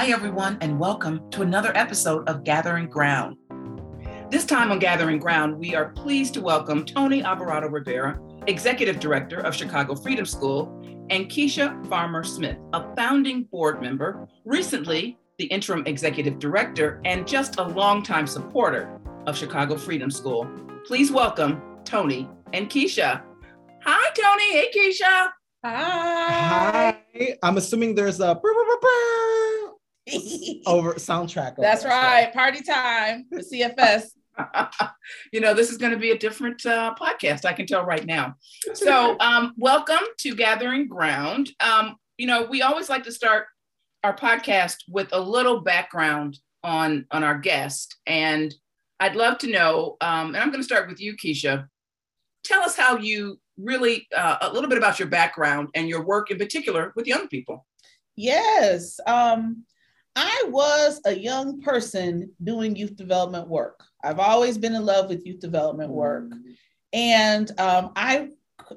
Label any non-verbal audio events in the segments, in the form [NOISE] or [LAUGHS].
Hi, everyone, and welcome to another episode of Gathering Ground. This time on Gathering Ground, we are pleased to welcome Tony Alvarado Rivera, Executive Director of Chicago Freedom School, and Keisha Farmer Smith, a founding board member, recently the interim executive director, and just a longtime supporter of Chicago Freedom School. Please welcome Tony and Keisha. Hi, Tony. Hey, Keisha. Hi. Hi. I'm assuming there's a [LAUGHS] over soundtrack. That's right. Party time for CFS. [LAUGHS] you know, this is going to be a different uh, podcast. I can tell right now. So, [LAUGHS] um, welcome to Gathering Ground. Um, you know, we always like to start our podcast with a little background on on our guest, and I'd love to know. Um, and I'm going to start with you, Keisha. Tell us how you really uh, a little bit about your background and your work in particular with young people. Yes. Um, I was a young person doing youth development work. I've always been in love with youth development work. And um, I,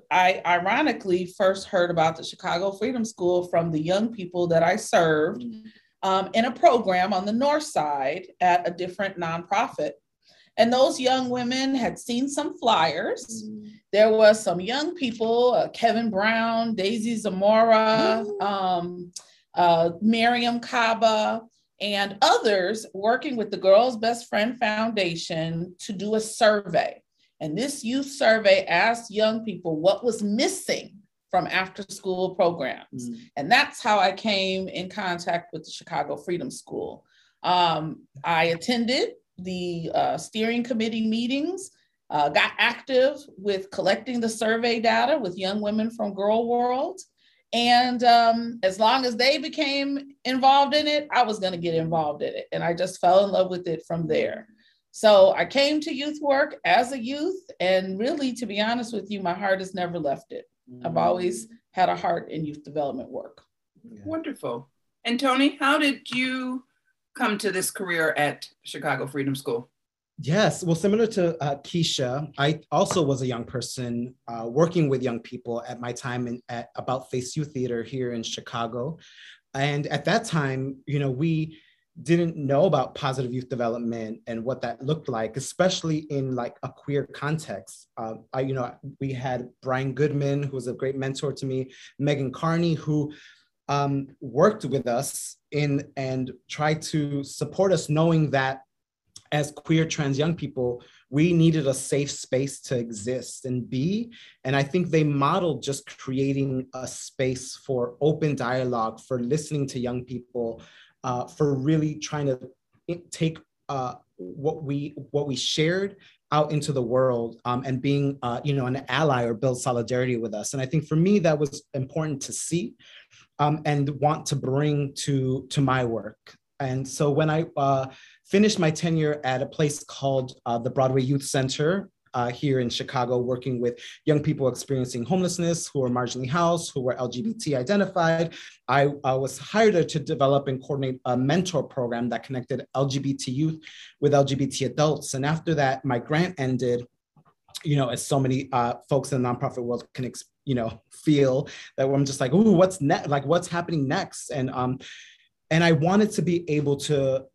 I ironically first heard about the Chicago Freedom School from the young people that I served um, in a program on the North Side at a different nonprofit. And those young women had seen some flyers. There was some young people, uh, Kevin Brown, Daisy Zamora, um, uh, Mariame Kaba, and others working with the Girls Best Friend Foundation to do a survey. And this youth survey asked young people what was missing from after school programs. Mm. And that's how I came in contact with the Chicago Freedom School. Um, I attended the uh, steering committee meetings, uh, got active with collecting the survey data with young women from Girl World. And um, as long as they became involved in it, I was going to get involved in it. And I just fell in love with it from there. So I came to youth work as a youth. And really, to be honest with you, my heart has never left it. Mm-hmm. I've always had a heart in youth development work. Yeah. Wonderful. And Tony, how did you come to this career at Chicago Freedom School? Yes, well, similar to uh, Keisha, I also was a young person uh, working with young people at my time in, at About Face Youth Theater here in Chicago. And at that time, you know, we didn't know about positive youth development and what that looked like, especially in like a queer context. Uh, I, you know, we had Brian Goodman, who was a great mentor to me, Megan Carney, who um, worked with us in and tried to support us, knowing that as queer trans young people, we needed a safe space to exist and be. And I think they modeled just creating a space for open dialogue, for listening to young people, uh, for really trying to take uh, what we what we shared out into the world um, and being uh, you know an ally or build solidarity with us. And I think for me that was important to see um, and want to bring to to my work. And so when I uh, finished my tenure at a place called uh, the Broadway Youth Center uh, here in Chicago, working with young people experiencing homelessness who are marginally housed, who were LGBT identified. I, was hired to develop and coordinate a mentor program that connected LGBT youth with LGBT adults. And after that, my grant ended you know, as so many uh, folks in the nonprofit world can, you know, feel that I'm just like, ooh, what's next? Like, what's happening next? And um, and I wanted to be able to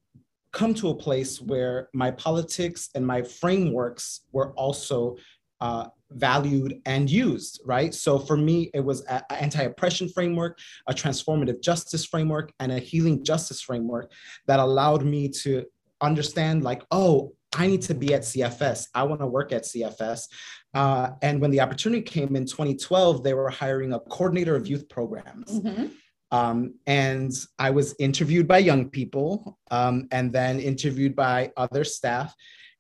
come to a place where my politics and my frameworks were also uh, valued and used, right? So for me, it was an anti-oppression framework, a transformative justice framework, and a healing justice framework that allowed me to understand like, oh, I need to be at CFS. I want to work at CFS. Uh, and when the opportunity came in 2012, they were hiring a coordinator of youth programs. Mm-hmm. Um, and I was interviewed by young people um, and then interviewed by other staff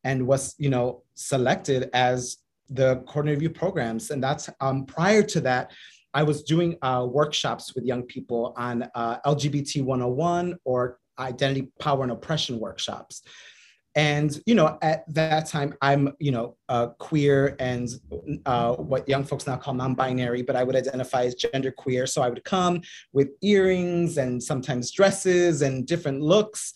and was, you know, selected as the coordinator of programs. And that's um, prior to that, I was doing uh, workshops with young people on uh, LGBT 101 or identity, power, and oppression workshops and you know at that time i'm you know uh, queer and uh, what young folks now call non-binary but i would identify as gender queer so i would come with earrings and sometimes dresses and different looks.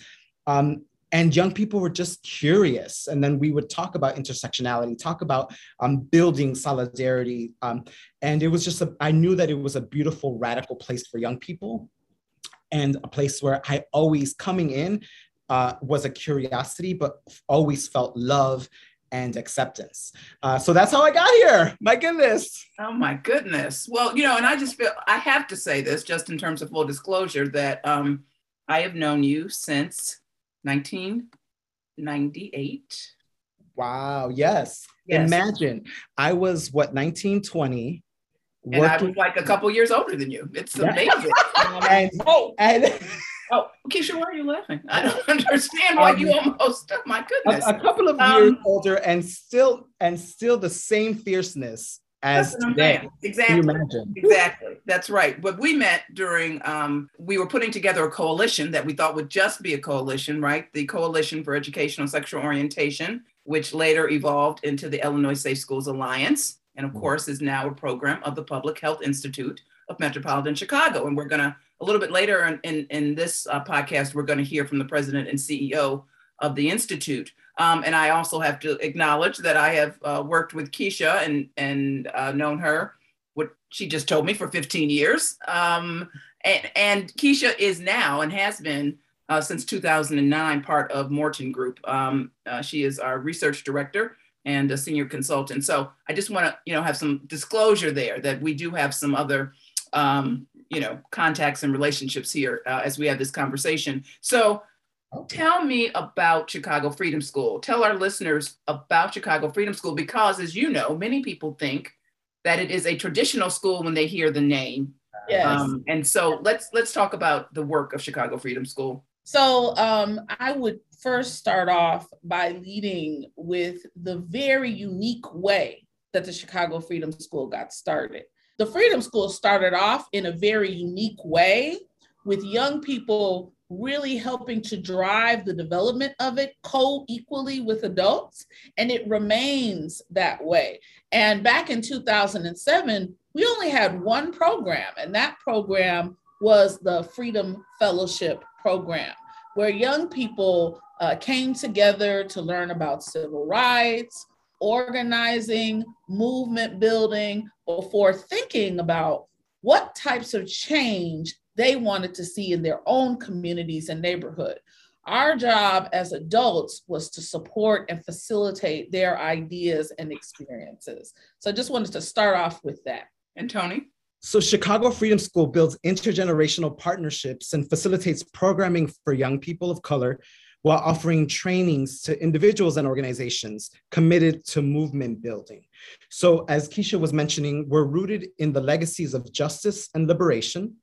Um, and young people were just curious. And then we would talk about intersectionality talk about um, building solidarity. Um, and it was just a, I knew that it was a beautiful radical place for young people and a place where I always coming in uh, was a curiosity, but always felt love and acceptance. Uh, so that's how I got here. My goodness. Oh my goodness. Well, you know, and I just feel I have to say this just in terms of full disclosure that um, I have known you since 1998. Wow. Yes. yes. Imagine I was what 1920. And I was like a couple years older than you. It's amazing. [LAUGHS] and, oh, and [LAUGHS] Oh, Keisha, why are you laughing? I don't [LAUGHS] understand why you almost. Oh my goodness. A, a couple of um, years older and still and still the same fierceness as today. Exactly. imagine? Exactly. That's right. But we met during um, we were putting together a coalition that we thought would just be a coalition, right? The Coalition for Educational Sexual Orientation, which later evolved into the Illinois Safe Schools Alliance, and of mm-hmm. course is now a program of the Public Health Institute of Metropolitan Chicago. And we're gonna a little bit later in, in, in this uh, podcast, we're going to hear from the president and CEO of the Institute. Um, and I also have to acknowledge that I have uh, worked with Keisha and, and uh, known her, what she just told me, for 15 years. Um, and, and, Keisha is now and has been uh, since 2009 part of Morton Group. Um, uh, she is our research director and a senior consultant. So I just want to, you know, have some disclosure there that we do have some other um, you know contacts and relationships here uh, as we have this conversation. So tell me about chicago freedom school. Tell our listeners about chicago freedom school because as you know many people think that it is a traditional school when they hear the name. Yes. Um, and so let's let's talk about the work of chicago freedom school. So um, i would first start off by leading with the very unique way that the chicago freedom school got started the Freedom School started off in a very unique way with young people really helping to drive the development of it co-equally with adults and it remains that way. And back in 2007 we only had one program and that program was the freedom fellowship program where young people uh, came together to learn about civil rights organizing, movement building before thinking about what types of change they wanted to see in their own communities and neighborhood. Our job as adults was to support and facilitate their ideas and experiences. So I just wanted to start off with that. And Tony? So, Chicago Freedom School builds intergenerational partnerships and facilitates programming for young people of color while offering trainings to individuals and organizations committed to movement building. So, as Keisha was mentioning, we're rooted in the legacies of justice and liberation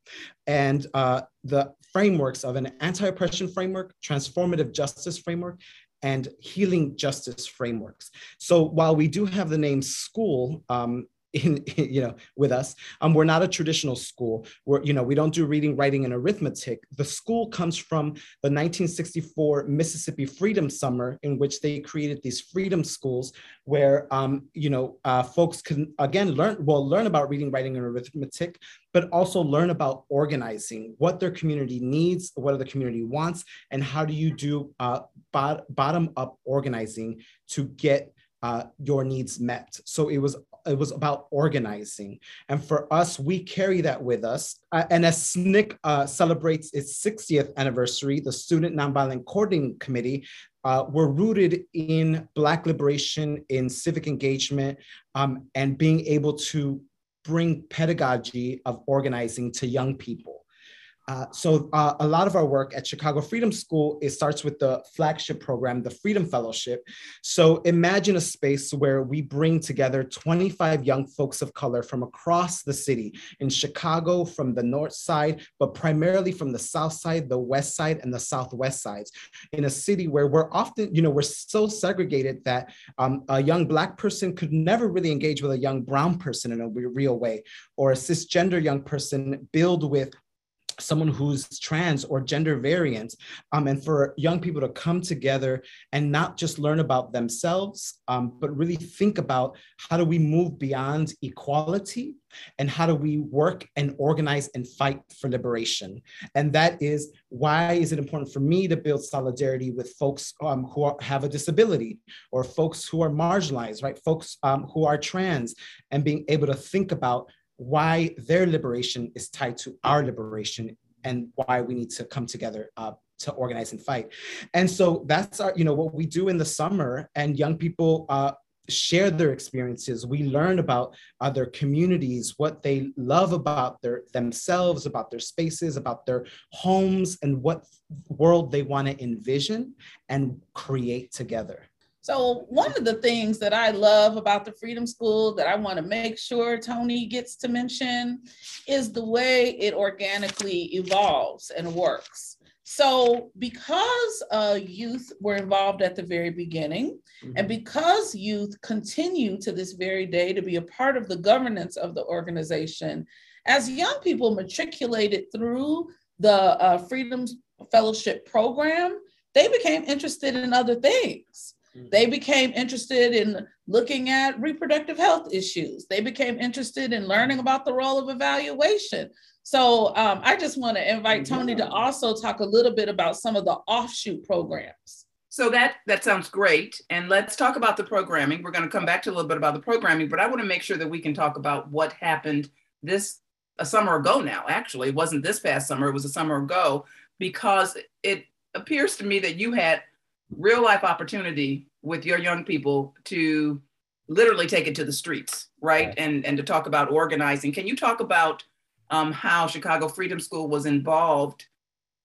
and uh, the frameworks of an anti oppression framework, transformative justice framework, and healing justice frameworks. So, while we do have the name school, um, in, you know with us. Um we're not a traditional school. We're you know we don't do reading writing and arithmetic. The school comes from the 1964 mississippi freedom summer in which they created these freedom schools where um you know uh, folks can again learn well learn about reading writing and arithmetic but also learn about organizing what their community needs what the community wants and how do you do uh, bot- bottom up organizing to get uh, your needs met. So it was it was about organizing, and for us, we carry that with us. Uh, and as SNCC uh, celebrates its 60th anniversary, the Student Nonviolent Coordinating Committee, uh, we're rooted in Black liberation, in civic engagement, um, and being able to bring pedagogy of organizing to young people. Uh, so uh, a lot of our work at Chicago Freedom School, it starts with the flagship program, the Freedom Fellowship. So imagine a space where we bring together 25 young folks of color from across the city in Chicago, from the north side, but primarily from the south side, the west side, and the southwest sides, in a city where we're often, you know, we're so segregated that um, a young black person could never really engage with a young brown person in a real way, or a cisgender young person build with someone who's trans or gender variant, um, and for young people to come together and not just learn about themselves, um, but really think about how do we move beyond equality and how do we work and organize and fight for liberation. And that is why is it important for me to build solidarity with folks um, who are, have a disability or folks who are marginalized, right? Folks um, who are trans and being able to think about why their liberation is tied to our liberation and why we need to come together uh, to organize and fight. And so that's our, you know, what we do in the summer, and young people uh, share their experiences. We learn about other communities, what they love about their themselves, about their spaces, about their homes, and what world they want to envision and create together. So, one of the things that I love about the Freedom School that I want to make sure Tony gets to mention is the way it organically evolves and works. So, because uh, youth were involved at the very beginning, mm-hmm. and because youth continue to this very day to be a part of the governance of the organization, as young people matriculated through the uh, Freedom Fellowship program, they became interested in other things. Mm-hmm. They became interested in looking at reproductive health issues. They became interested in learning about the role of evaluation. So um, I just want to invite Tony to also talk a little bit about some of the offshoot programs. So that that sounds great, and let's talk about the programming. We're going to come back to a little bit about the programming, but I want to make sure that we can talk about what happened this a summer ago. Now, actually, it wasn't this past summer; it was a summer ago, because it appears to me that you had real life opportunity with your young people to literally take it to the streets, right? right. And and to talk about organizing. Can you talk about um, how Chicago Freedom School was involved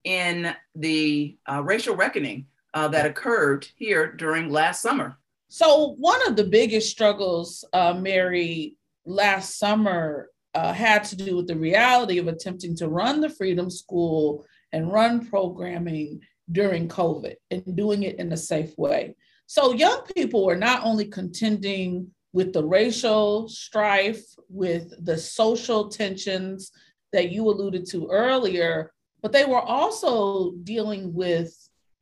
in the uh, racial reckoning uh, that occurred here during last summer. So, one of the biggest struggles, uh, Mary, last summer uh, had to do with the reality of attempting to run the Freedom School and run programming during COVID and doing it in a safe way. So, young people were not only contending with the racial strife, with the social tensions that you alluded to earlier, but they were also dealing with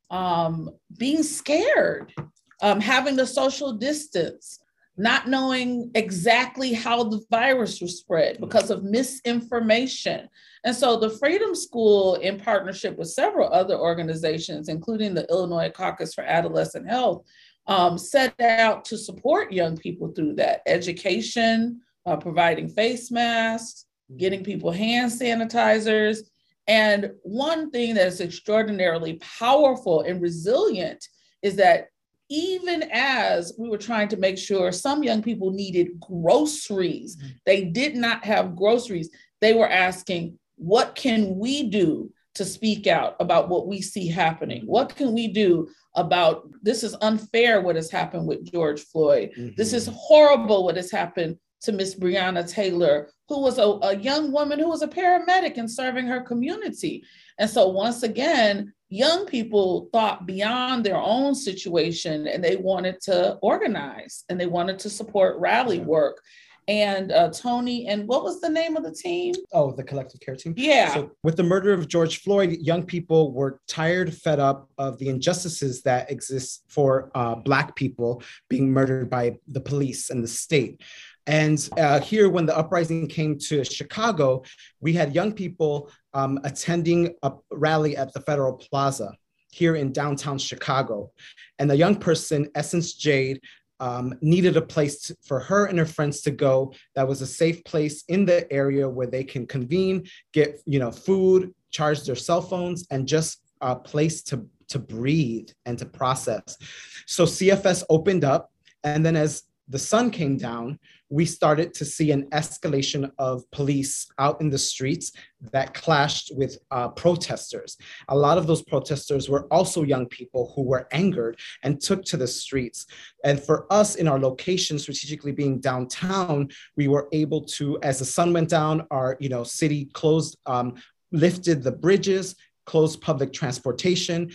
um, being scared, um, having the social distance, not knowing exactly how the virus was spread because of misinformation. And so the Freedom School, in partnership with several other organizations, including the Illinois Caucus for Adolescent Health, um, set out to support young people through that education, uh, providing face masks, getting people hand sanitizers. And one thing that is extraordinarily powerful and resilient is that even as we were trying to make sure some young people needed groceries, mm-hmm. they did not have groceries. They were asking, what can we do to speak out about what we see happening? What can we do about this is unfair what has happened with George Floyd. Mm-hmm. This is horrible what has happened to Miss Breonna Taylor, who was a, a young woman who was a paramedic and serving her community. And so once again, young people thought beyond their own situation and they wanted to organize and they wanted to support rally work and uh, Tony, and what was the name of the team? Oh, the collective care team. Yeah. So, with the murder of George Floyd, young people were tired, fed up of the injustices that exist for uh, Black people being murdered by the police and the state. And uh, here, when the uprising came to Chicago, we had young people um, attending a rally at the Federal Plaza here in downtown Chicago. And the young person, Essence Jade, um, needed a place for her and her friends to go that was a safe place in the area where they can convene, get you know food, charge their cell phones, and just a place to to breathe and to process. So CFS opened up, and then as the sun came down, we started to see an escalation of police out in the streets that clashed with uh, protesters. A lot of those protesters were also young people who were angered and took to the streets. And for us in our location, strategically being downtown, we were able to, as the sun went down, our you know city closed, um, lifted the bridges, closed public transportation,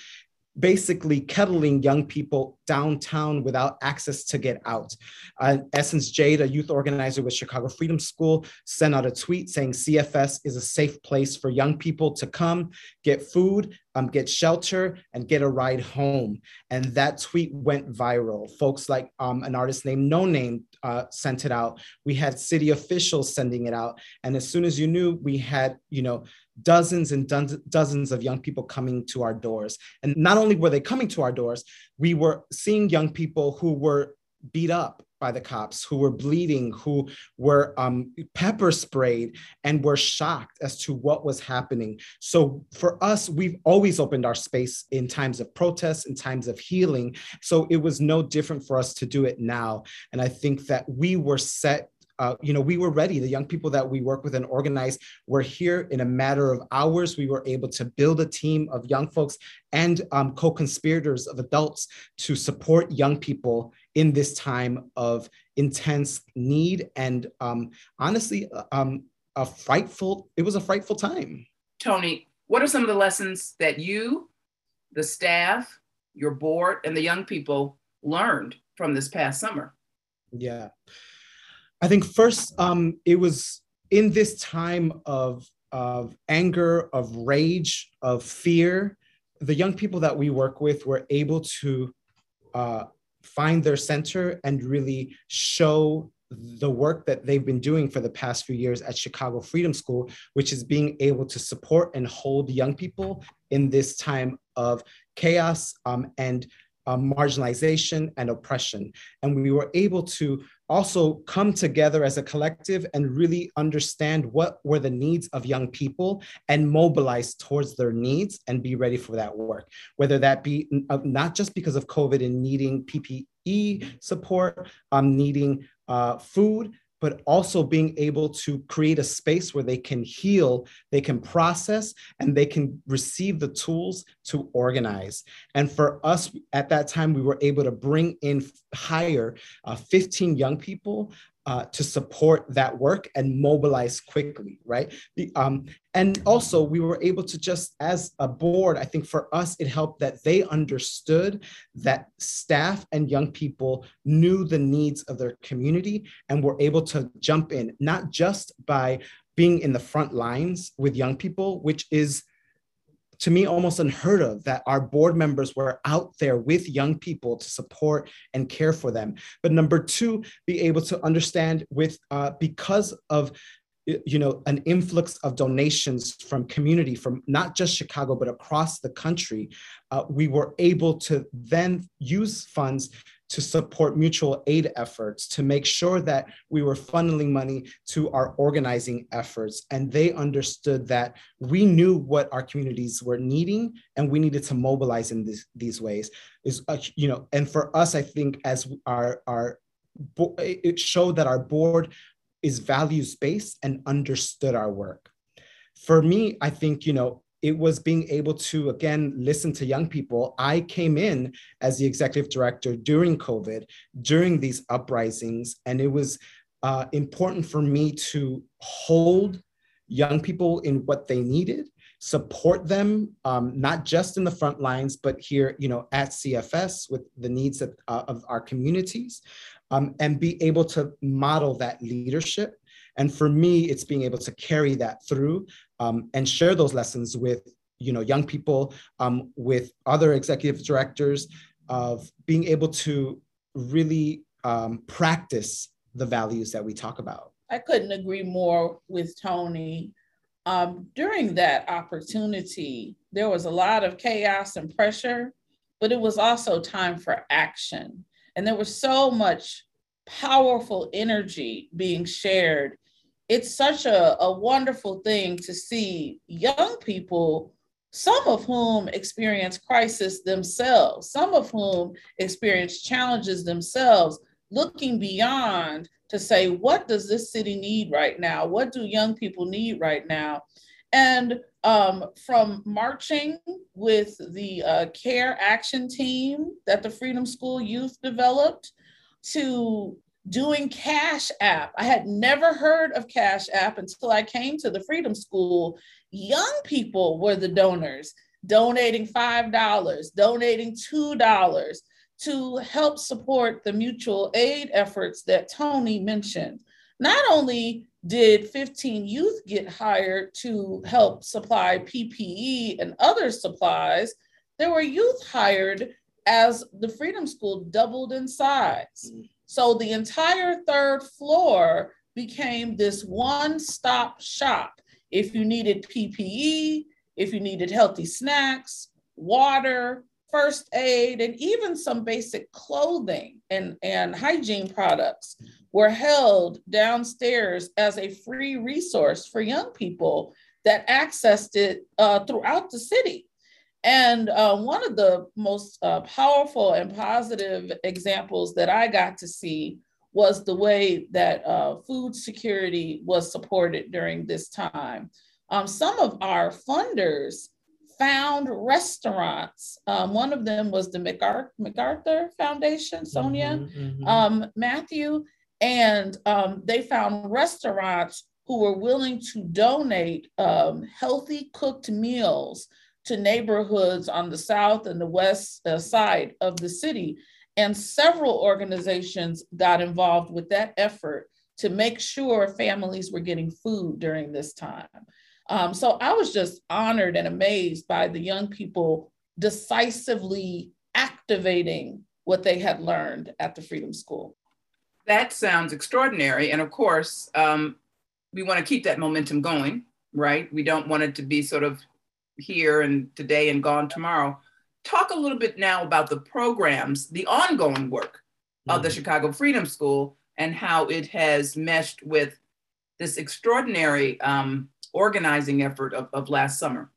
basically kettling young people downtown without access to get out. Uh, Essence Jade, a youth organizer with Chicago Freedom School, sent out a tweet saying CFS is a safe place for young people to come, get food, um, get shelter, and get a ride home. And that tweet went viral. Folks like um, an artist named Noname uh, sent it out. We had city officials sending it out. And as soon as you knew, we had, you know, dozens and dozens of young people coming to our doors. And not only were they coming to our doors, we were seeing young people who were beat up by the cops, who were bleeding, who were um, pepper sprayed, and were shocked as to what was happening. So for us, we've always opened our space in times of protest, in times of healing. So it was no different for us to do it now. And I think that we were set uh, you know, we were ready. The young people that we work with and organize were here in a matter of hours. We were able to build a team of young folks and um, co conspirators of adults to support young people in this time of intense need and um, honestly, uh, um, a frightful, it was a frightful time. Tony, what are some of the lessons that you, the staff, your board, and the young people learned from this past summer? Yeah. I think first, um, it was in this time of of anger, of rage, of fear. The young people that we work with were able to uh, find their center and really show the work that they've been doing for the past few years at Chicago Freedom School, which is being able to support and hold young people in this time of chaos um, and uh, marginalization and oppression. And we were able to also come together as a collective and really understand what were the needs of young people and mobilize towards their needs and be ready for that work. Whether that be uh, not just because of covid and needing ppe support um, needing uh, food but also being able to create a space where they can heal, they can process, and they can receive the tools to organize. And for us at that time, we were able to bring in, hire uh, 15 young people uh, to support that work and mobilize quickly, right? The, um, and also, we were able to just, as a board, I think for us, it helped that they understood that staff and young people knew the needs of their community and were able to jump in, not just by being in the front lines with young people, which is to me almost unheard of that our board members were out there with young people to support and care for them. But number two be able to understand with uh, because of you know an influx of donations from community from not just chicago but across the country uh, we were able to then use funds to support mutual aid efforts, to make sure that we were funneling money to our organizing efforts. And they understood that we knew what our communities were needing and we needed to mobilize in this, these ways. Is uh, you know, and for us, I think as our our it showed that our board is values based and understood our work. For me, I think you know it was being able to again listen to young people. I came in as the executive director during covid during these uprisings and it was uh, important for me to hold young people in what they needed support them um, not just in the front lines but here you know at cfs with the needs of, uh, of our communities um, and be able to model that leadership. And for me it's being able to carry that through um, and share those lessons with you know young people um, with other executive directors of being able to really um, practice the values that we talk about. I couldn't agree more with tony. Um, during that opportunity there was a lot of chaos and pressure but it was also time for action. And there was so much powerful energy being shared it's such a, a wonderful thing to see young people, some of whom experience crisis themselves, some of whom experience challenges themselves, looking beyond to say, what does this city need right now? What do young people need right now? And um, from marching with the uh, CARE action team that the Freedom School Youth developed to doing Cash App. I had never heard of Cash App until I came to the Freedom School. Young people were the donors, donating $5, donating $2 to help support the mutual aid efforts that Tony mentioned. Not only did 15 youth get hired to help supply PPE and other supplies, there were youth hired as the Freedom School doubled in size. Mm. So the entire third floor became this one stop shop. If you needed PPE, if you needed healthy snacks, water, first aid, and even some basic clothing and, and hygiene products were held downstairs as a free resource for young people that accessed it uh, throughout the city. And uh, one of the most uh, powerful and positive examples that I got to see was the way that uh, food security was supported during this time. Um, some of our funders found restaurants. Um, one of them was the MacArthur, MacArthur Foundation, Sonia, mm-hmm, mm-hmm. Um, Matthew, and um, they found restaurants who were willing to donate um, healthy cooked meals to neighborhoods on the south and the west uh, side of the city. And several organizations got involved with that effort to make sure families were getting food during this time. Um, so I was just honored and amazed by the young people decisively activating what they had learned at the Freedom School. That sounds extraordinary. And of course, um, we want to keep that momentum going, right? We don't want it to be sort of here and today and gone tomorrow. Talk a little bit now about the programs, the ongoing work mm-hmm. of the mm-hmm. Chicago Freedom School and how it has meshed with this extraordinary um, organizing effort of, of last summer.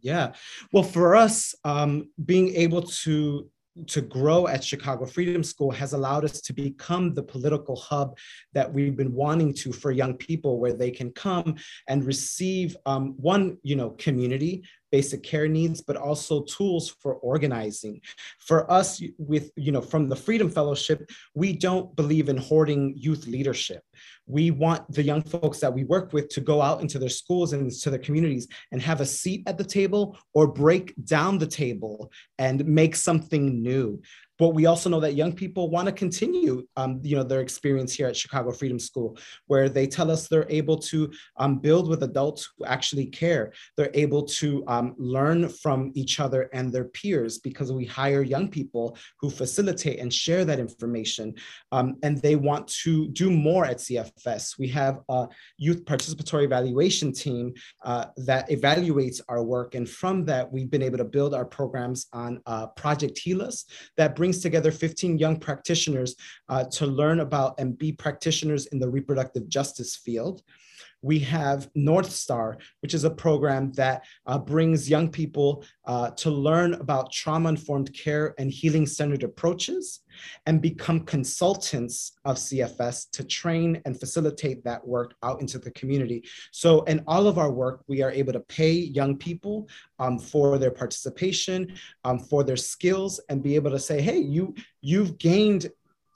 Yeah. Well, for us, um, being able to to grow at Chicago Freedom School has allowed us to become the political hub that we've been wanting to for young people, where they can come and receive um, one, you know, community, basic care needs, but also tools for organizing. For us, with you know, from the Freedom Fellowship, we don't believe in hoarding youth leadership. We want the young folks that we work with to go out into their schools and to their communities and have a seat at the table or break down the table and make something new. But we also know that young people want to continue, um, you know, their experience here at Chicago Freedom School, where they tell us they're able to um, build with adults who actually care. They're able to um, learn from each other and their peers because we hire young people who facilitate and share that information. Um, and they want to do more at CFS. We have a youth participatory evaluation team uh, that evaluates our work. And from that, we've been able to build our programs on uh, Project HELUS that brings brings together 15 young practitioners uh, to learn about and be practitioners in the reproductive justice field. We have North Star, which is a program that uh, brings young people uh, to learn about trauma informed care and healing centered approaches and become consultants of CFS to train and facilitate that work out into the community. So, in all of our work, we are able to pay young people um, for their participation, um, for their skills, and be able to say, hey, you, you've gained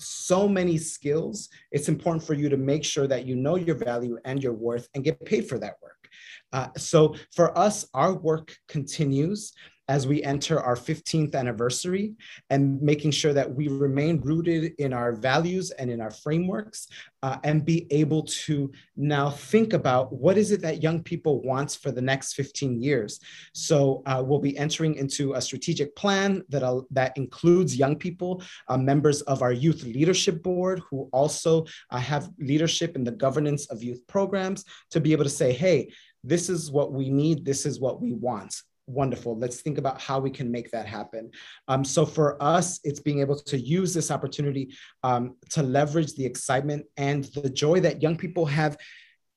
so many skills. It's important for you to make sure that you know your value and your worth and get paid for that work. Uh, so for us, our work continues as we enter our 15th anniversary and making sure that we remain rooted in our values and in our frameworks uh, and be able to now think about what is it that young people want for the next 15 years. So uh, we'll be entering into a strategic plan that, that includes young people, uh, members of our youth leadership board who also uh, have leadership in the governance of youth programs to be able to say, hey, this is what we need, this is what we want wonderful. Let's think about how we can make that happen. Um, so for us it's being able to use this opportunity um, to leverage the excitement and the joy that young people have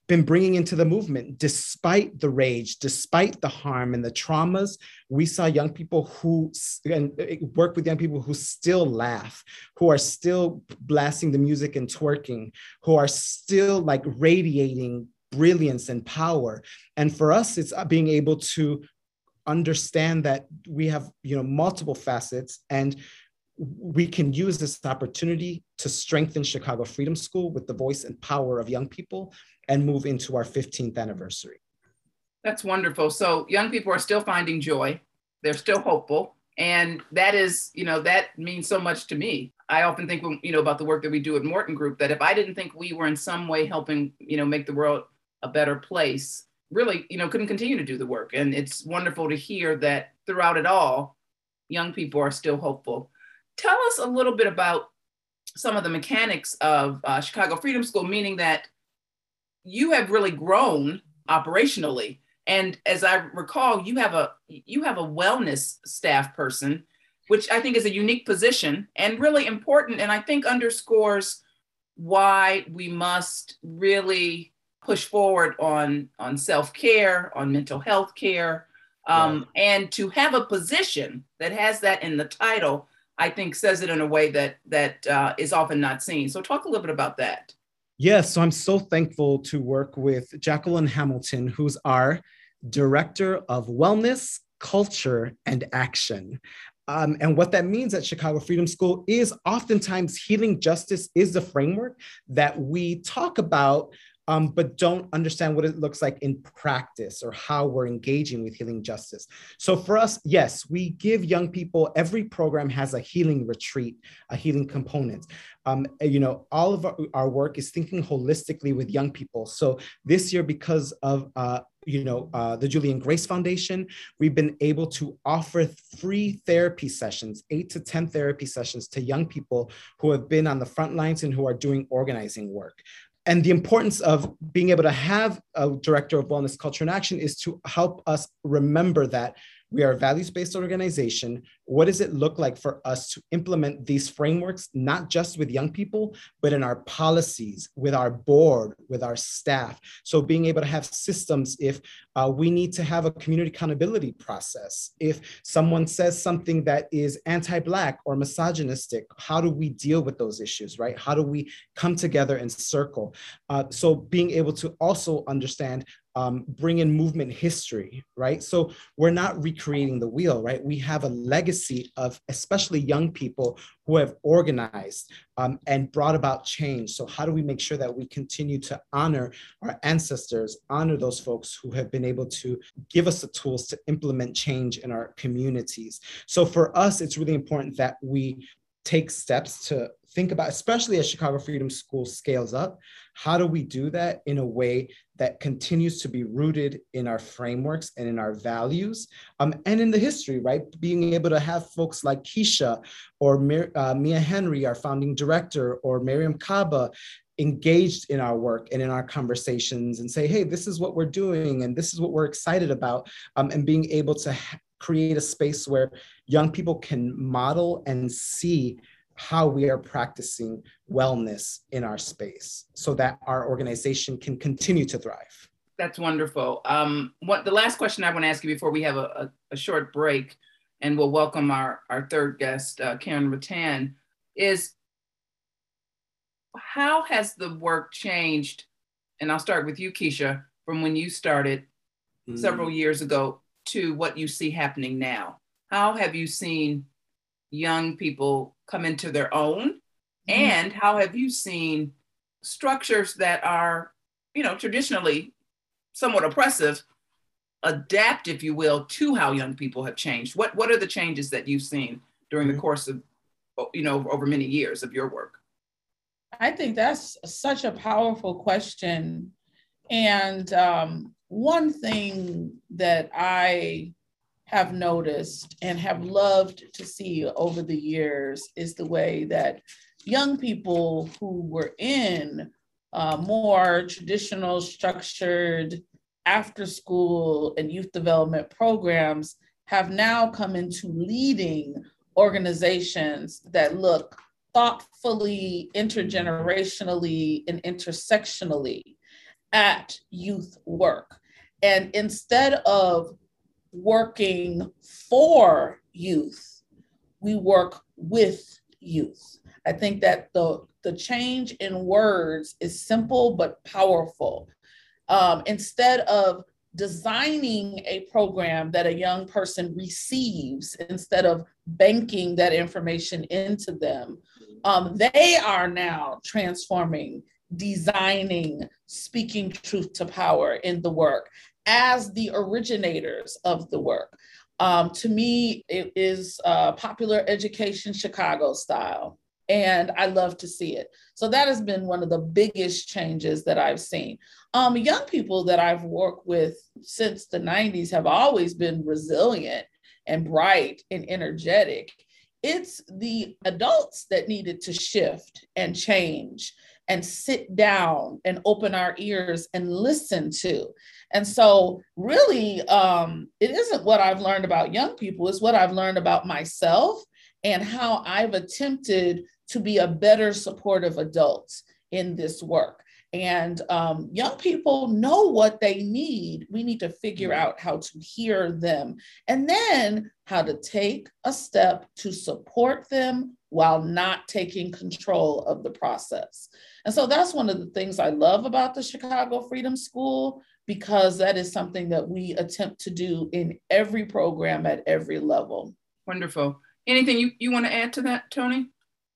been bringing into the movement. Despite the rage despite the harm and the traumas we saw young people who and uh, work with young people who still laugh who are still blasting the music and twerking who are still like radiating brilliance and power. And for us it's uh, being able to understand that we have you know multiple facets and we can use this opportunity to strengthen Chicago Freedom School with the voice and power of young people and move into our 15th anniversary. That's wonderful. So young people are still finding joy. They're still hopeful. And that is, you know, that means so much to me. I often think, you know, about the work that we do at Morton Group, that if I didn't think we were in some way helping, you know, make the world a better place, really, you know, couldn't continue to do the work. And it's wonderful to hear that throughout it all, young people are still hopeful. Tell us a little bit about some of the mechanics of uh, Chicago Freedom School, meaning that you have really grown operationally. And as I recall, you have a you have a wellness staff person which I think is a unique position and really important. And I think underscores why we must really push forward on, on self care, on mental health care. Um, right. And to have a position that has that in the title, I think says it in a way that that uh, is often not seen. So talk a little bit about that. Yes, so I'm so thankful to work with Jacqueline Hamilton, who's our Director of Wellness, Culture, and Action. Um, and what that means at Chicago Freedom School is oftentimes healing justice is the framework that we talk about um, but don't understand what it looks like in practice or how we're engaging with healing justice. So for us, yes, we give young people, every program has a healing retreat, a healing component. Um, you know, all of our, our, work is thinking holistically with young people. So this year, because of uh, you know, uh, the Julian Grace Foundation, we've been able to offer free therapy sessions, eight to 10 therapy sessions to young people who have been on the front lines and who are doing organizing work and the importance of being able to have a director of wellness culture and action is to help us remember that we are a values based organization. What does it look like for us to implement these frameworks, not just with young people, but in our policies, with our board, with our staff? So, being able to have systems if uh, we need to have a community accountability process. If someone says something that is anti Black or misogynistic, how do we deal with those issues, right? How do we come together and circle? Uh, so, being able to also understand um, bring in movement history, right? So we're not recreating the wheel, right? We have a legacy of especially young people who have organized um, and brought about change. So how do we make sure that we continue to honor our ancestors, honor those folks who have been able to give us the tools to implement change in our communities? So for us, it's really important that we take steps to think about, especially as Chicago Freedom School scales up, how do we do that in a way that continues to be rooted in our frameworks and in our values um, and in the history, right? Being able to have folks like Keisha or Mir- uh, Mia Henry, our founding director, or Mariame Kaba engaged in our work and in our conversations and say, hey, this is what we're doing and this is what we're excited about, um, and being able to ha- create a space where young people can model and see how we are practicing wellness in our space so that our organization can continue to thrive. That's wonderful. Um, what the last question I want to ask you before we have a, a, a short break, and we'll welcome our, our third guest, uh, Karen Rattan, is how has the work changed? And I'll start with you, Keisha, from when you started mm. several years ago to what you see happening now. How have you seen young people come into their own? Mm-hmm. And how have you seen structures that are, you know, traditionally somewhat oppressive adapt, if you will, to how young people have changed? What what are the changes that you've seen during mm-hmm. the course of, you know, over many years of your work? I think that's such a powerful question. And um, one thing that I have noticed and have loved to see over the years is the way that young people who were in uh, more traditional, structured after school and youth development programs have now come into leading organizations that look thoughtfully, intergenerationally, and intersectionally at youth work. And instead of working for youth, we work with youth. I think that the, the change in words is simple but powerful. Um, instead of designing a program that a young person receives instead of banking that information into them, um, they are now transforming, designing, speaking truth to power in the work as the originators of the work. Um, to me, it is uh, popular education Chicago style, and I love to see it. So that has been one of the biggest changes that I've seen. Um, young people that I've worked with since the 90s have always been resilient and bright and energetic. It's the adults that needed to shift and change and sit down and open our ears and listen to. And so, really, um, it isn't what I've learned about young people, it's what I've learned about myself and how I've attempted to be a better supportive adult in this work. And um, young people know what they need. We need to figure mm-hmm. out how to hear them and then how to take a step to support them while not taking control of the process. And so that's one of the things I love about the Chicago Freedom School because that is something that we attempt to do in every program at every level. Wonderful. Anything you, you want to add to that, Tony?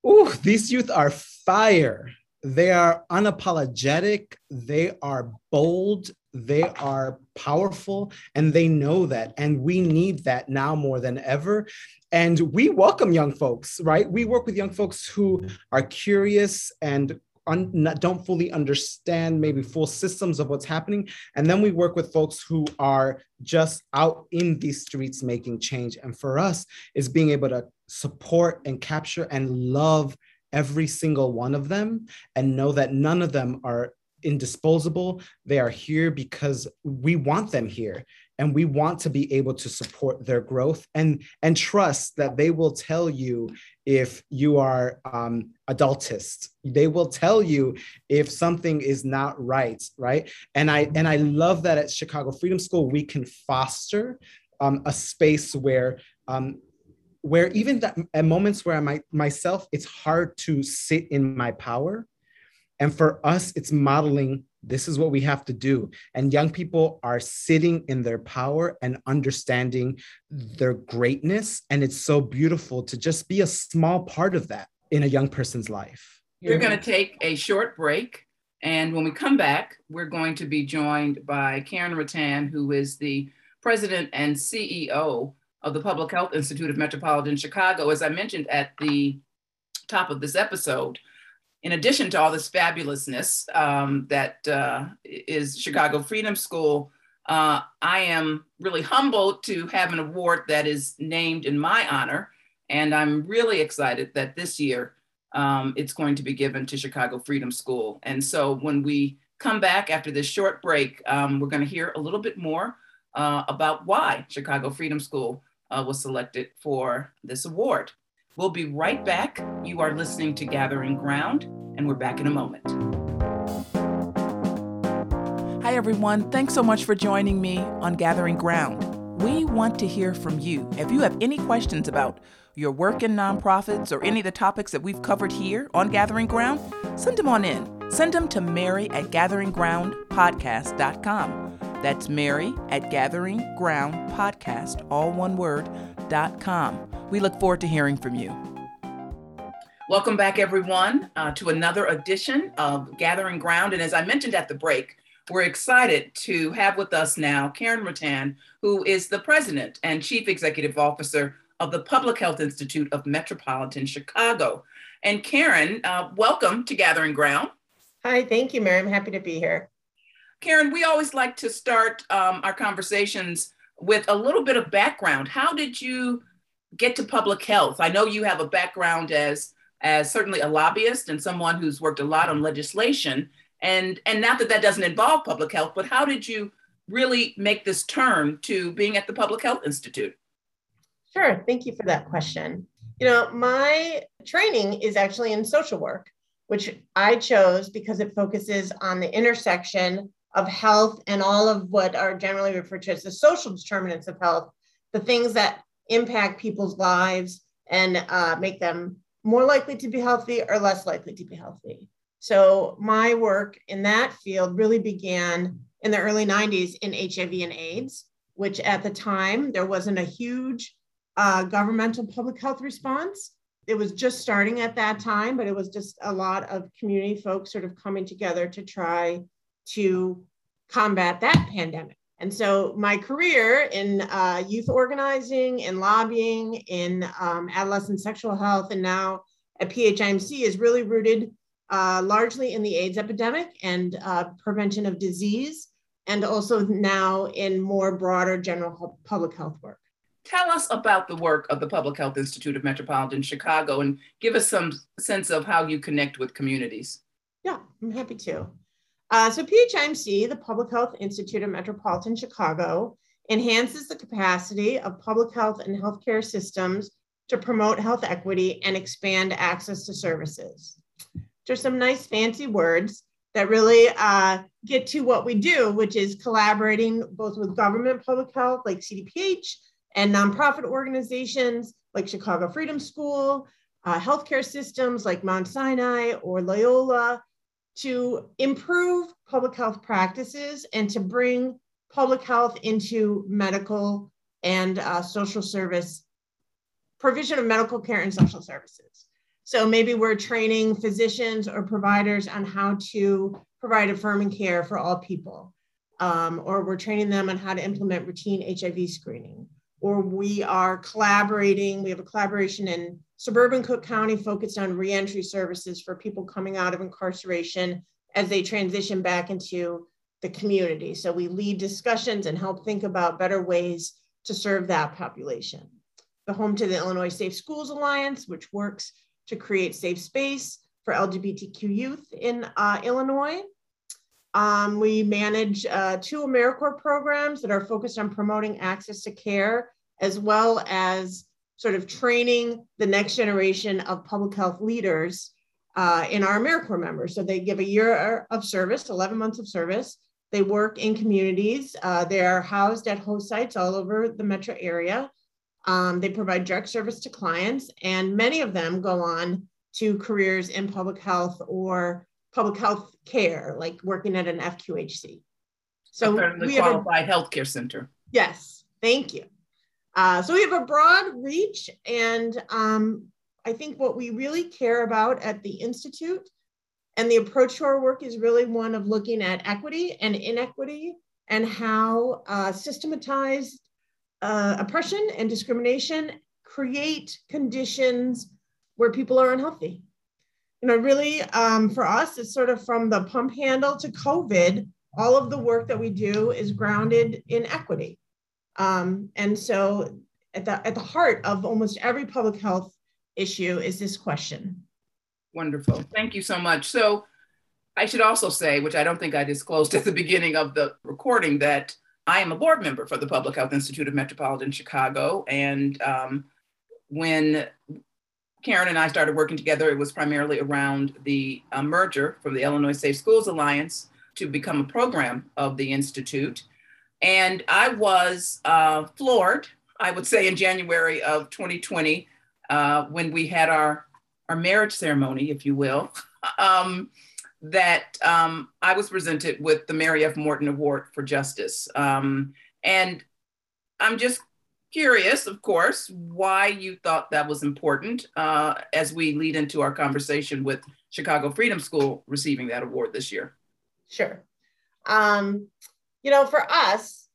Ooh, these youth are fire. They are unapologetic, they are bold, they are powerful, and they know that. And we need that now more than ever. And we welcome young folks, right? We work with young folks who are curious and un, don't fully understand maybe full systems of what's happening. And then we work with folks who are just out in these streets making change. And for us, is being able to support and capture and love every single one of them and know that none of them are indisposable. They are here because we want them here and we want to be able to support their growth and and trust that they will tell you if you are um, adultist they will tell you if something is not right right and i and i love that at chicago freedom school we can foster um, a space where um, where even that, at moments where i might myself it's hard to sit in my power and for us it's modeling this is what we have to do. And young people are sitting in their power and understanding their greatness. And it's so beautiful to just be a small part of that in a young person's life. We're going to take a short break. And when we come back, we're going to be joined by Karen Rattan, who is the president and CEO of the Public Health Institute of Metropolitan Chicago. As I mentioned at the top of this episode, in addition to all this fabulousness um, that uh, is Chicago Freedom School, uh, I am really humbled to have an award that is named in my honor. And I'm really excited that this year um, it's going to be given to Chicago Freedom School. And so when we come back after this short break, um, we're going to hear a little bit more uh, about why Chicago Freedom School uh, was selected for this award. We'll be right back. You are listening to Gathering Ground, and we're back in a moment. Hi, everyone. Thanks so much for joining me on Gathering Ground. We want to hear from you. If you have any questions about your work in nonprofits or any of the topics that we've covered here on Gathering Ground, send them on in. Send them to Mary at gatheringgroundpodcast.com. That's Mary at gatheringgroundpodcast, all one word, dot com. We look forward to hearing from you. Welcome back, everyone, uh, to another edition of Gathering Ground. And as I mentioned at the break, we're excited to have with us now Karen Rattan, who is the president and chief executive officer of the Public Health Institute of Metropolitan Chicago. And Karen, uh, welcome to Gathering Ground. Hi, thank you, Mary. I'm happy to be here. Karen, we always like to start um, our conversations with a little bit of background. How did you get to public health? I know you have a background as as certainly a lobbyist and someone who's worked a lot on legislation. And and not that that doesn't involve public health, but how did you really make this turn to being at the Public Health Institute? Sure. Thank you for that question. You know, my training is actually in social work, which I chose because it focuses on the intersection of health and all of what are generally referred to as the social determinants of health, the things that impact people's lives and uh, make them more likely to be healthy or less likely to be healthy. So, my work in that field really began in the early 90s in HIV and AIDS, which at the time there wasn't a huge uh, governmental public health response. It was just starting at that time, but it was just a lot of community folks sort of coming together to try to combat that pandemic. And so my career in uh, youth organizing, in lobbying, in um, adolescent sexual health, and now at PHIMC is really rooted uh, largely in the AIDS epidemic and uh, prevention of disease, and also now in more broader general public health work. Tell us about the work of the Public Health Institute of Metropolitan Chicago and give us some sense of how you connect with communities. Yeah, I'm happy to. Uh, so PHIMC, the Public Health Institute of Metropolitan Chicago, enhances the capacity of public health and healthcare systems to promote health equity and expand access to services. There's some nice fancy words that really uh, get to what we do, which is collaborating both with government public health like CDPH and nonprofit organizations like Chicago Freedom School, uh, healthcare systems like Mount Sinai or Loyola to improve public health practices and to bring public health into medical and uh, social service provision of medical care and social services. So maybe we're training physicians or providers on how to provide affirming care for all people, um, or we're training them on how to implement routine HIV screening, or we are collaborating. We have a collaboration in suburban Cook County focused on reentry services for people coming out of incarceration as they transition back into the community. So we lead discussions and help think about better ways to serve that population. The home to the Illinois Safe Schools Alliance, which works to create safe space for LGBTQ youth in uh, Illinois. Um, we manage uh, two AmeriCorps programs that are focused on promoting access to care, as well as sort of training the next generation of public health leaders uh, in our AmeriCorps members. So they give a year of service, 11 months of service. They work in communities. Uh, they are housed at host sites all over the metro area. Um, they provide direct service to clients, and many of them go on to careers in public health or public health care, like working at an FQHC. So we have a healthcare center. Yes, thank you. Uh, so we have a broad reach, and um, I think what we really care about at the institute and the approach to our work is really one of looking at equity and inequity and how uh, systematized uh, oppression and discrimination create conditions where people are unhealthy. You know, really, um, for us, it's sort of from the pump handle to COVID, all of the work that we do is grounded in equity. Um, and so, at the, at the heart of almost every public health issue is this question. Wonderful. Thank you so much. So, I should also say, which I don't think I disclosed [LAUGHS] at the beginning of the recording, that I am a board member for the Public Health Institute of Metropolitan Chicago. And um, when Karen and I started working together, it was primarily around the uh, merger from the Illinois Safe Schools Alliance to become a program of the Institute. And I was uh, floored, I would say, in January of 2020 uh, when we had our, our marriage ceremony, if you will. [LAUGHS] Um, that um, I was presented with the Mary F. Morten Award for Justice. Um, and I'm just curious, of course, why you thought that was important uh, as we lead into our conversation with Chicago Freedom School receiving that award this year. Sure. Um, you know, for us,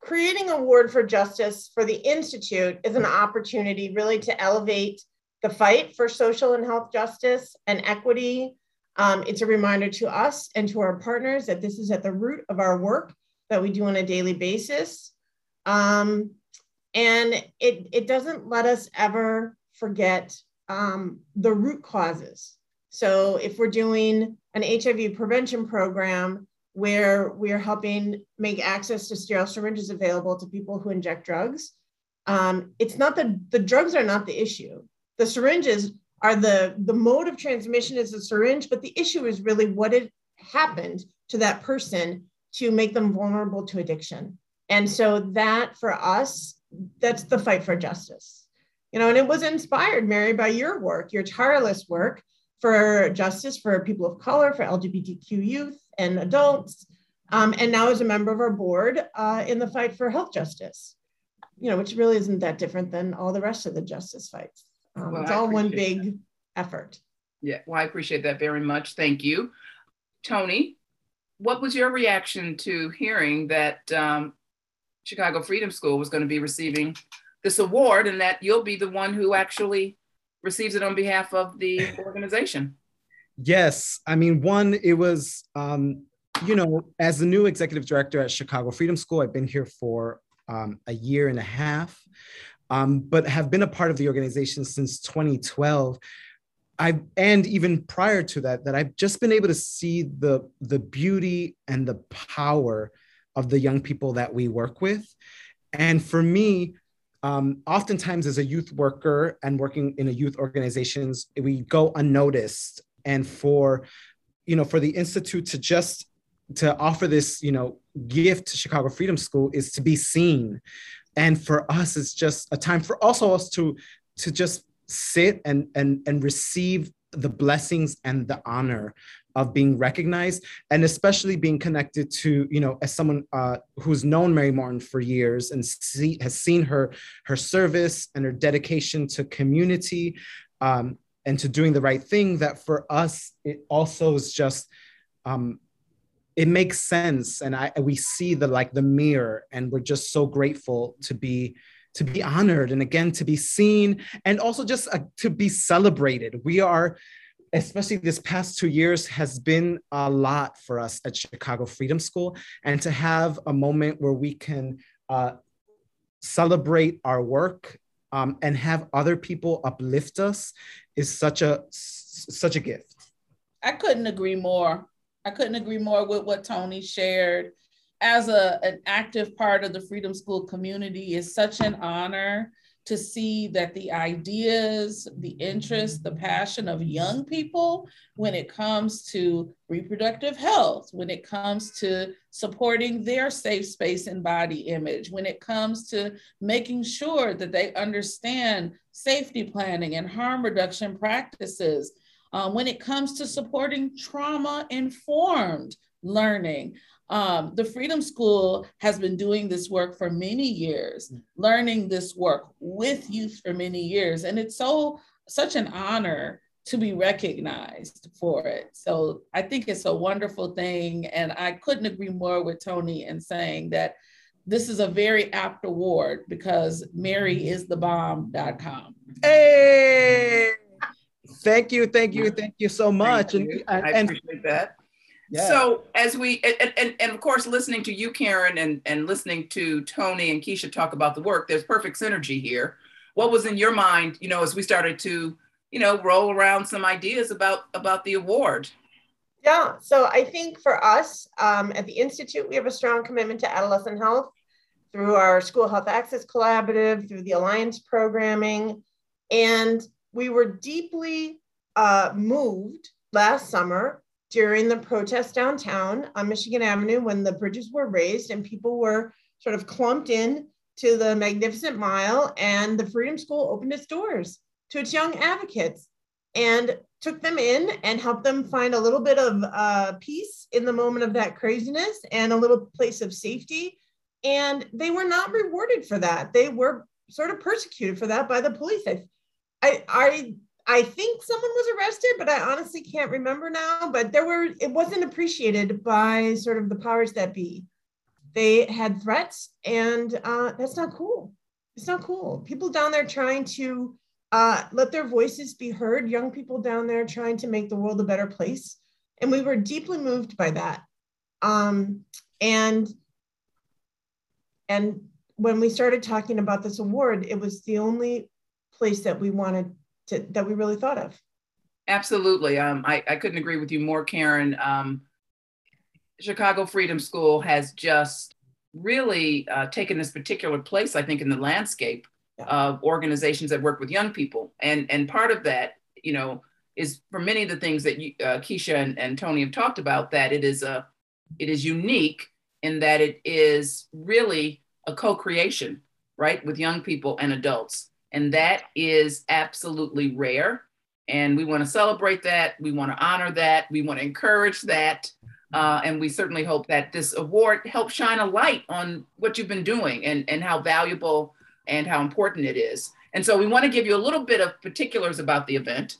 creating a award for justice for the Institute is an opportunity really to elevate the fight for social and health justice and equity um, it's a reminder to us and to our partners that this is at the root of our work that we do on a daily basis. Um, and it, it doesn't let us ever forget um, the root causes. So if we're doing an HIV prevention program where we're helping make access to sterile syringes available to people who inject drugs, um, it's not that the drugs are not the issue. The syringes are the the mode of transmission is a syringe, but the issue is really what had happened to that person to make them vulnerable to addiction. And so that for us, that's the fight for justice. You know, and it was inspired, Mary, by your work, your tireless work for justice for people of color, for LGBTQ youth and adults, um, and now as a member of our board uh, in the fight for health justice. You know, which really isn't that different than all the rest of the justice fights. Um, well, it's all one big that. effort. Yeah, well, I appreciate that very much. Thank you. Tony, what was your reaction to hearing that um, Chicago Freedom School was going to be receiving this award and that you'll be the one who actually receives it on behalf of the [LAUGHS] organization? Yes. I mean, one, it was, um, you know, as the new executive director at Chicago Freedom School, I've been here for um, a year and a half um, but have been a part of the organization since 2012. I and even prior to that, that I've just been able to see the the beauty and the power of the young people that we work with, and for me, um, oftentimes as a youth worker and working in a youth organizations, we go unnoticed. And for, you know, for the Institute to just to offer this, you know, gift to Chicago Freedom School is to be seen. And for us, it's just a time for also us to to just sit and and and receive the blessings and the honor of being recognized and especially being connected to you know as someone uh, who's known mary morten for years and see, has seen her her service and her dedication to community um, and to doing the right thing that for us it also is just um, it makes sense. And i we see the like the mirror and we're just so grateful to be to be honored and again to be seen and also just uh, to be celebrated. We are especially this past two years has been a lot for us at chicago freedom school. And to have a moment where we can uh, celebrate our work um, and have other people uplift us is such a such a gift. I couldn't agree more. I couldn't agree more with what tony shared. As a, an active part of the Freedom School community, is such an honor to see that the ideas, the interest, the passion of young people when it comes to reproductive health, when it comes to supporting their safe space and body image, when it comes to making sure that they understand safety planning and harm reduction practices, um, when it comes to supporting trauma informed learning. Um, the Freedom School has been doing this work for many years, mm. learning this work with youth for many years. And it's so, such an honor to be recognized for it. So I think it's a wonderful thing. And I couldn't agree more with Tony in saying that this is a very apt award because Mary is the bomb.com. Hey, [LAUGHS] thank you, thank you, thank you so much. And, I appreciate and, that. So as we and, and, and of course listening to you, Karen, and, and listening to Tony and Keisha talk about the work, there's perfect synergy here. What was in your mind, you know, as we started to, you know, roll around some ideas about about the award? Yeah, so I think for us um, at the Institute, we have a strong commitment to adolescent health through our School Health Access Collaborative, through the Alliance programming. And we were deeply uh, moved last summer during the protest downtown on Michigan Avenue when the bridges were raised and people were sort of clumped in to the Magnificent Mile, and the Freedom School opened its doors to its young advocates and took them in and helped them find a little bit of uh, peace in the moment of that craziness and a little place of safety. And they were not rewarded for that. They were sort of persecuted for that by the police. I, I, I think someone was arrested, but I honestly can't remember now. But there were, it wasn't appreciated by sort of the powers that be. They had threats, and uh, that's not cool. It's not cool. People down there trying to uh, let their voices be heard, young people down there trying to make the world a better place. And we were deeply moved by that. Um, and and when we started talking about this award, it was the only place that we wanted to, that we really thought of. Absolutely. Um, I, I couldn't agree with you more, Karen. Um, Chicago Freedom School has just really uh, taken this particular place, I think, in the landscape yeah. of organizations that work with young people. And, and part of that, you know, is for many of the things that you, uh, Keisha and, and Tony have talked about, that it is a, it is unique in that it is really a co-creation, right, with young people and adults. And that is absolutely rare. And we want to celebrate that. We want to honor that. We want to encourage that. Uh, and we certainly hope that this award helps shine a light on what you've been doing and, and how valuable and how important it is. And so we want to give you a little bit of particulars about the event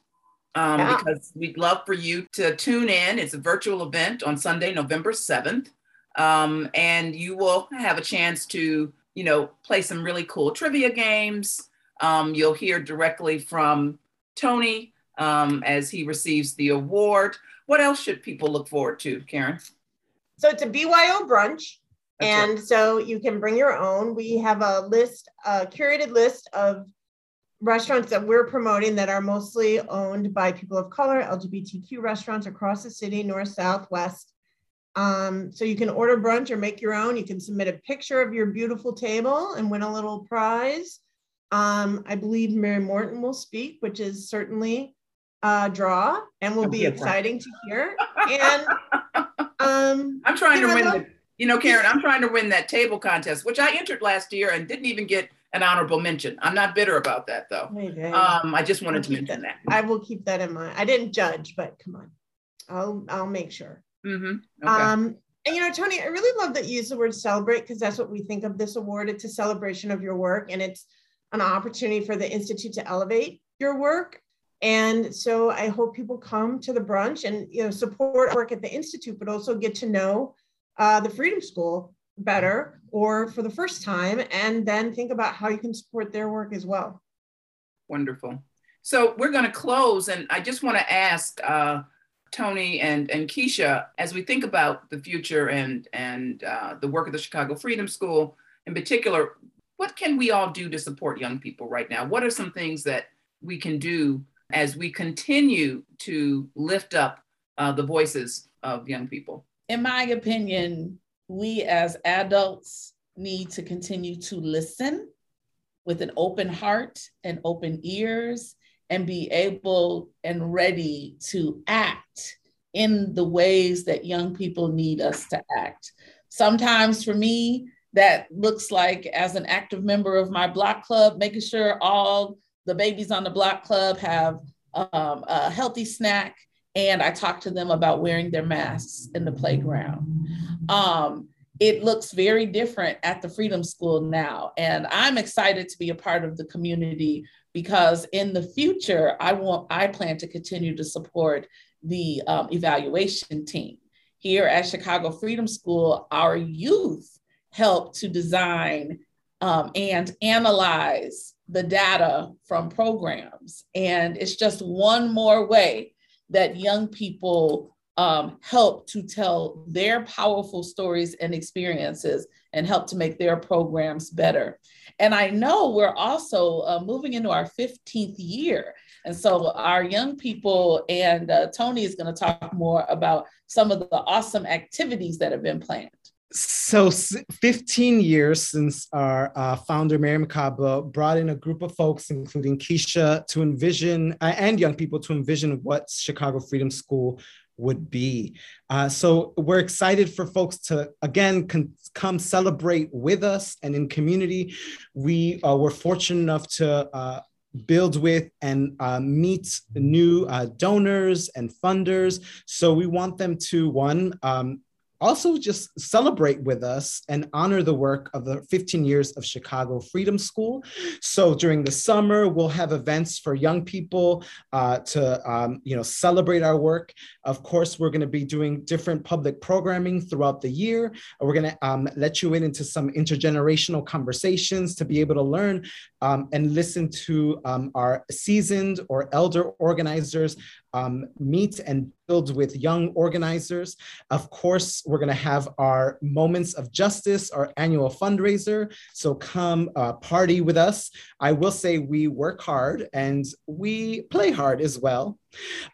um, yeah. because we'd love for you to tune in. It's a virtual event on Sunday, November 7th. Um, and you will have a chance to, you know, play some really cool trivia games. Um, you'll hear directly from Tony um, as he receives the award. What else should people look forward to, Karen? So it's a BYO brunch. That's and right. so you can bring your own. We have a list, a curated list of restaurants that we're promoting that are mostly owned by people of color, LGBTQ restaurants across the city, north, south, west. Um, so you can order brunch or make your own. You can submit a picture of your beautiful table and win a little prize. Um, I believe Mary Morten will speak, which is certainly a draw and will be exciting to hear. And um, [LAUGHS] I'm trying to win the, you know, Karen, I'm trying to win that table contest, which I entered last year and didn't even get an honorable mention. I'm not bitter about that though. Um, I just wanted to mention that. that. I will keep that in mind. I didn't judge, but come on, I'll I'll make sure. Mm-hmm. Okay. Um, and you know, Tony, I really love that you use the word celebrate because that's what we think of this award. It's a celebration of your work and it's an opportunity for the Institute to elevate your work. And so I hope people come to the brunch and you know support work at the Institute, but also get to know uh, the Freedom School better or for the first time, and then think about how you can support their work as well. Wonderful. So we're going to close, and I just want to ask uh, Tony and, and Keisha, as we think about the future and, and uh, the work of the Chicago Freedom School in particular, what can we all do to support young people right now? What are some things that we can do as we continue to lift up uh, the voices of young people? In my opinion, we as adults need to continue to listen with an open heart and open ears and be able and ready to act in the ways that young people need us to act. Sometimes for me, that looks like as an active member of my block club, making sure all the babies on the block club have um, a healthy snack. And I talk to them about wearing their masks in the playground. Um, it looks very different at the Freedom School now. And I'm excited to be a part of the community because in the future, I want I plan to continue to support the um, evaluation team. Here at Chicago Freedom School, our youth help to design um, and analyze the data from programs. And it's just one more way that young people um, help to tell their powerful stories and experiences and help to make their programs better. And I know we're also uh, moving into our 15th year. And so our young people, and uh, Tony is going to talk more about some of the awesome activities that have been planned. So, 15 years since our uh, founder, Mariame Kaba, brought in a group of folks, including Keisha, to envision, uh, and young people to envision what Chicago Freedom School would be. Uh, so we're excited for folks to again con- come celebrate with us and in community. We uh, were fortunate enough to uh, build with and uh, meet new uh, donors and funders. So we want them to one um, also just celebrate with us and honor the work of the 15 years of Chicago Freedom School. So during the summer, we'll have events for young people uh, to um, you know celebrate our work. Of course, we're going to be doing different public programming throughout the year. We're going to um, let you in into some intergenerational conversations to be able to learn um, and listen to um, our seasoned or elder organizers um, meet and build with young organizers. Of course, we're going to have our Moments of Justice, our annual fundraiser. So come uh, party with us. I will say we work hard and we play hard as well.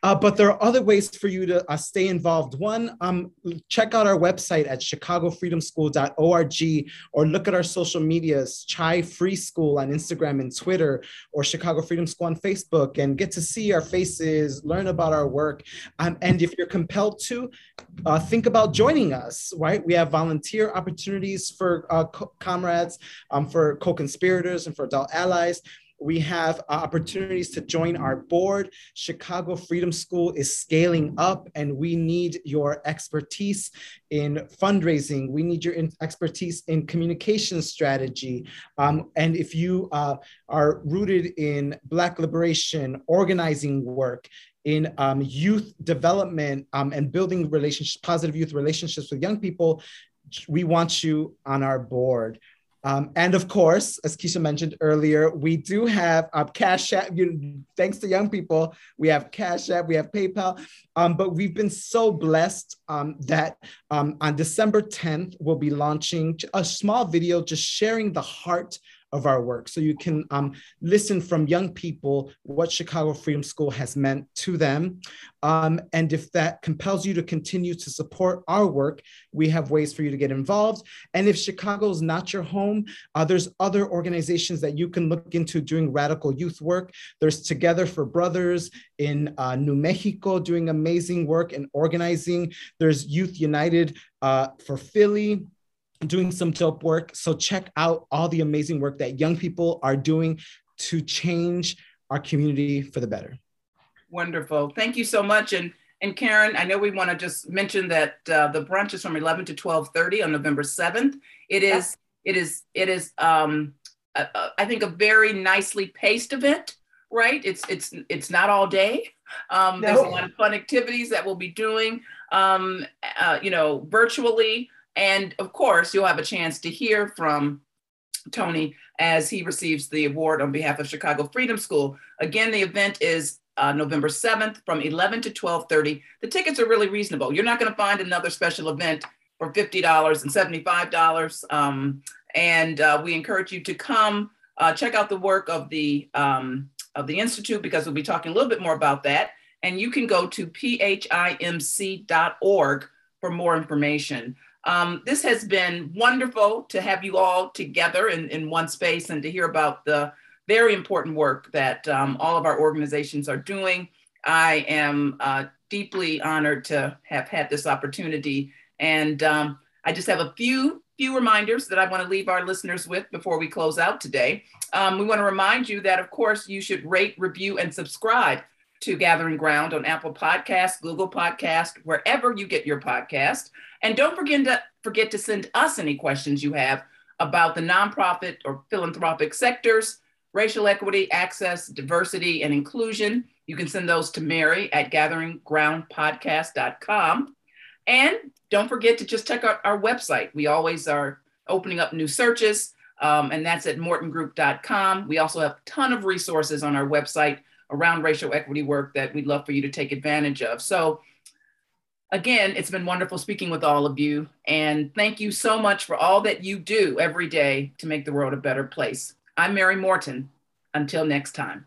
Uh, but there are other ways for you to uh, stay involved. One, um, check out our website at chicagofreedomschool.org or look at our social medias, Chi Free School on Instagram and Twitter, or Chicago Freedom School on Facebook, and get to see our faces, learn about our work. Um, and if you're compelled to, uh, think about joining us, right? We have volunteer opportunities for uh, co- comrades, um, for co conspirators, and for adult allies we have opportunities to join our board. Chicago Freedom School is scaling up, and we need your expertise in fundraising. We need your expertise in communication strategy. Um, and if you uh, are rooted in Black liberation, organizing work, in um, youth development um, and building relationships, positive youth relationships with young people, we want you on our board. Um, and of course, as Keisha mentioned earlier, we do have uh, Cash App. You thanks to young people, we have Cash App, we have PayPal. Um, but we've been so blessed um, that um, on December 10th, we'll be launching a small video just sharing the heart of our work. So you can um, listen from young people what Chicago Freedom School has meant to them. Um, and if that compels you to continue to support our work, we have ways for you to get involved. And if Chicago is not your home, uh, there's other organizations that you can look into doing radical youth work. There's Together for Brothers in uh, New Mexico doing amazing work and organizing. There's Youth United uh, for Philly doing some dope work. So check out all the amazing work that young people are doing to change our community for the better. Wonderful. Thank you so much. And and Karen, I know we want to just mention that uh, the brunch is from 11 to 12:30 on November 7th. It is it is it is um, a, a, I think a very nicely paced event, right? It's it's it's not all day. Um, no. There's a lot of fun activities that we'll be doing, um, uh, you know, virtually. And of course, you'll have a chance to hear from Tony as he receives the award on behalf of Chicago Freedom School. Again, the event is uh, November 7th from 11 to 12:30. The tickets are really reasonable. You're not going to find another special event for $50 and $75. Um, and uh, we encourage you to come uh, check out the work of the um, of the institute because we'll be talking a little bit more about that. And you can go to phimc.org for more information. Um, this has been wonderful to have you all together in, in one space and to hear about the very important work that um, all of our organizations are doing. I am uh, deeply honored to have had this opportunity. And um, I just have a few few reminders that I want to leave our listeners with before we close out today. Um, we want to remind you that, of course, you should rate, review, and subscribe to Gathering Ground on Apple Podcast, Google Podcast, wherever you get your podcast. And don't forget to forget to send us any questions you have about the nonprofit or philanthropic sectors, racial equity, access, diversity, and inclusion. You can send those to Mary at gatheringgroundpodcast.com. And don't forget to just check out our website. We always are opening up new searches, um, and that's at mortengroup.com. We also have a ton of resources on our website around racial equity work that we'd love for you to take advantage of. So again, it's been wonderful speaking with all of you. And thank you so much for all that you do every day to make the world a better place. I'm Mary Morten. Until next time.